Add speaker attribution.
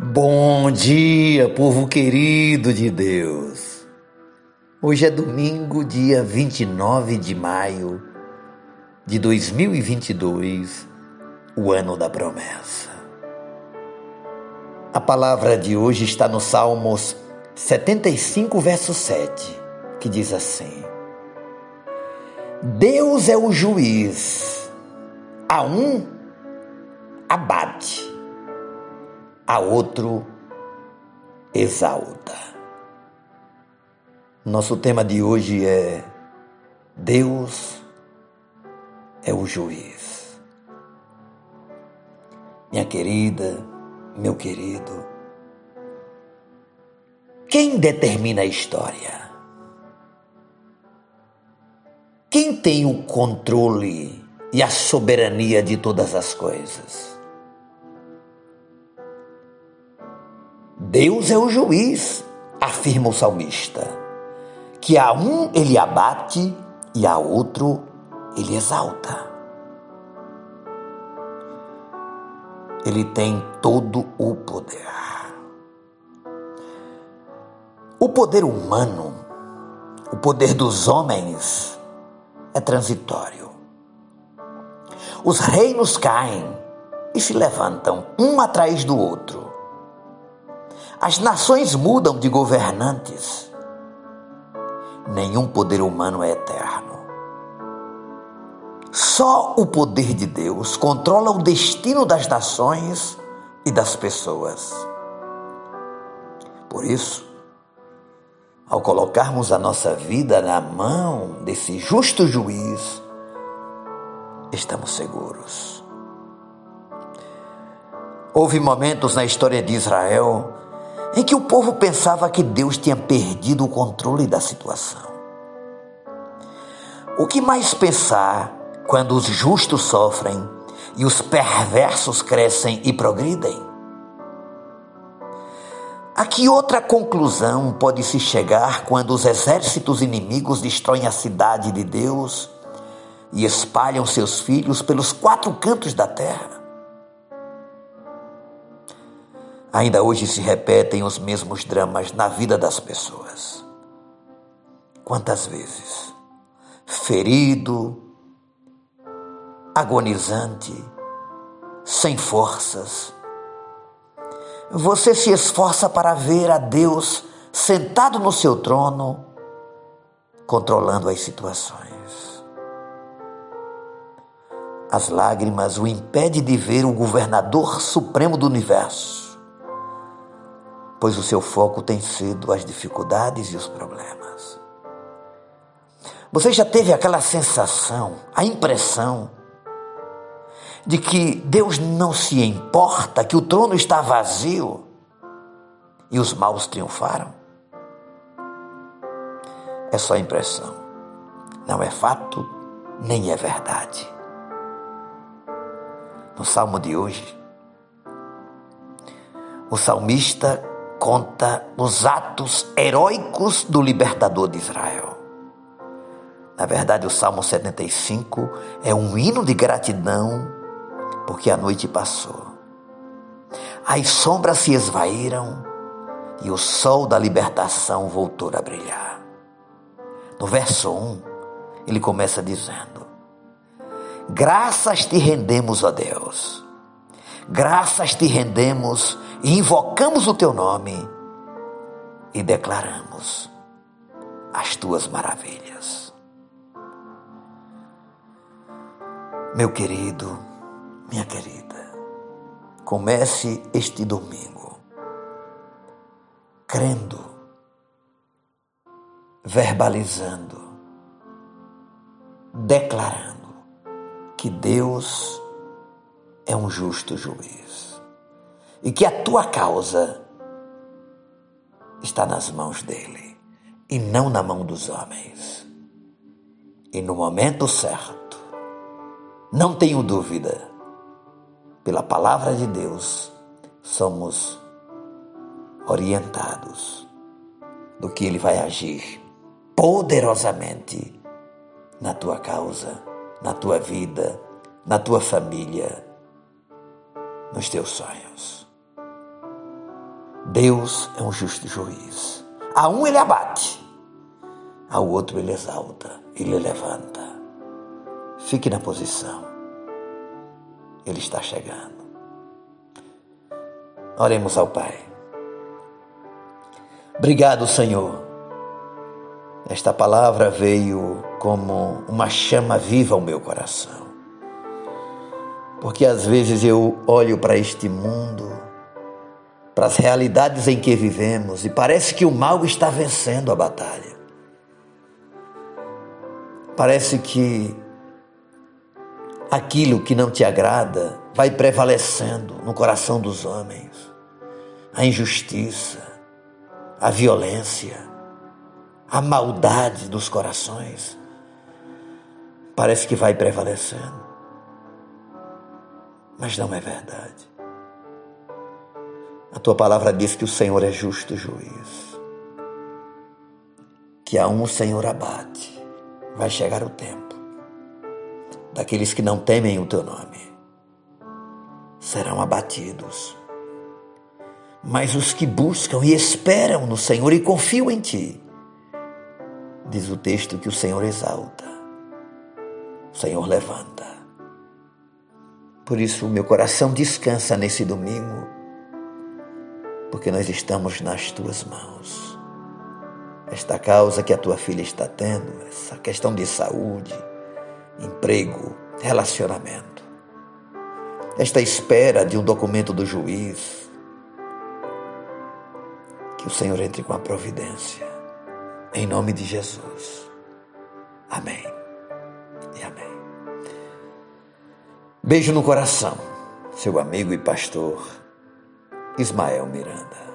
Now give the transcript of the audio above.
Speaker 1: Bom dia, povo querido de Deus. Hoje é domingo, dia 29 de maio de 2022, o ano da promessa. A palavra de hoje está no Salmos 75, verso 7, que diz assim: Deus é o juiz, a um abate a outro exalta. Nosso tema de hoje é Deus é o juiz. Minha querida, meu querido, quem determina a história? Quem tem o controle e a soberania de todas as coisas? Deus é o juiz, afirma o salmista, que a um ele abate e a outro ele exalta. Ele tem todo o poder. O poder humano, o poder dos homens, é transitório. Os reinos caem e se levantam um atrás do outro. As nações mudam de governantes. Nenhum poder humano é eterno. Só o poder de Deus controla o destino das nações e das pessoas. Por isso, ao colocarmos a nossa vida na mão desse justo juiz, estamos seguros. Houve momentos na história de Israel em que o povo pensava que Deus tinha perdido o controle da situação. O que mais pensar quando os justos sofrem e os perversos crescem e progridem? A que outra conclusão pode se chegar quando os exércitos inimigos destroem a cidade de Deus e espalham seus filhos pelos quatro cantos da terra? Ainda hoje se repetem os mesmos dramas na vida das pessoas. Quantas vezes, ferido, agonizante, sem forças, você se esforça para ver a Deus sentado no seu trono, controlando as situações. As lágrimas o impedem de ver o governador supremo do universo pois o seu foco tem sido as dificuldades e os problemas. Você já teve aquela sensação, a impressão, de que Deus não se importa, que o trono está vazio e os maus triunfaram? É só impressão, não é fato, nem é verdade. No salmo de hoje, o salmista conta os atos heróicos do libertador de Israel. Na verdade, o Salmo 75 é um hino de gratidão porque a noite passou. As sombras se esvaíram e o sol da libertação voltou a brilhar. No verso 1, ele começa dizendo: Graças te rendemos, ó Deus. Graças te rendemos e invocamos o teu nome e declaramos as tuas maravilhas. Meu querido, minha querida, comece este domingo crendo, verbalizando, declarando que Deus é um justo juiz e que a tua causa está nas mãos dele e não na mão dos homens. E no momento certo, não tenho dúvida, pela palavra de Deus, somos orientados do que ele vai agir poderosamente na tua causa, na tua vida, na tua família, nos teus sonhos. Deus é um justo juiz. A um ele abate, ao outro ele exalta, ele levanta. Fique na posição. Ele está chegando. Oremos ao Pai. Obrigado, Senhor. Esta palavra veio como uma chama viva ao meu coração. Porque às vezes eu olho para este mundo, para as realidades em que vivemos, e parece que o mal está vencendo a batalha. Parece que aquilo que não te agrada vai prevalecendo no coração dos homens. A injustiça, a violência, a maldade dos corações. Parece que vai prevalecendo. Mas não é verdade. A tua palavra diz que o Senhor é justo juiz. Que a um o Senhor abate. Vai chegar o tempo daqueles que não temem o teu nome serão abatidos. Mas os que buscam e esperam no Senhor e confiam em ti, diz o texto que o Senhor exalta, o Senhor levanta. Por isso, meu coração descansa nesse domingo, porque nós estamos nas tuas mãos. Esta causa que a tua filha está tendo, essa questão de saúde, emprego, relacionamento. Esta espera de um documento do juiz. Que o Senhor entre com a providência. Em nome de Jesus. Amém. E amém. Beijo no coração. Seu amigo e pastor Ismael Miranda.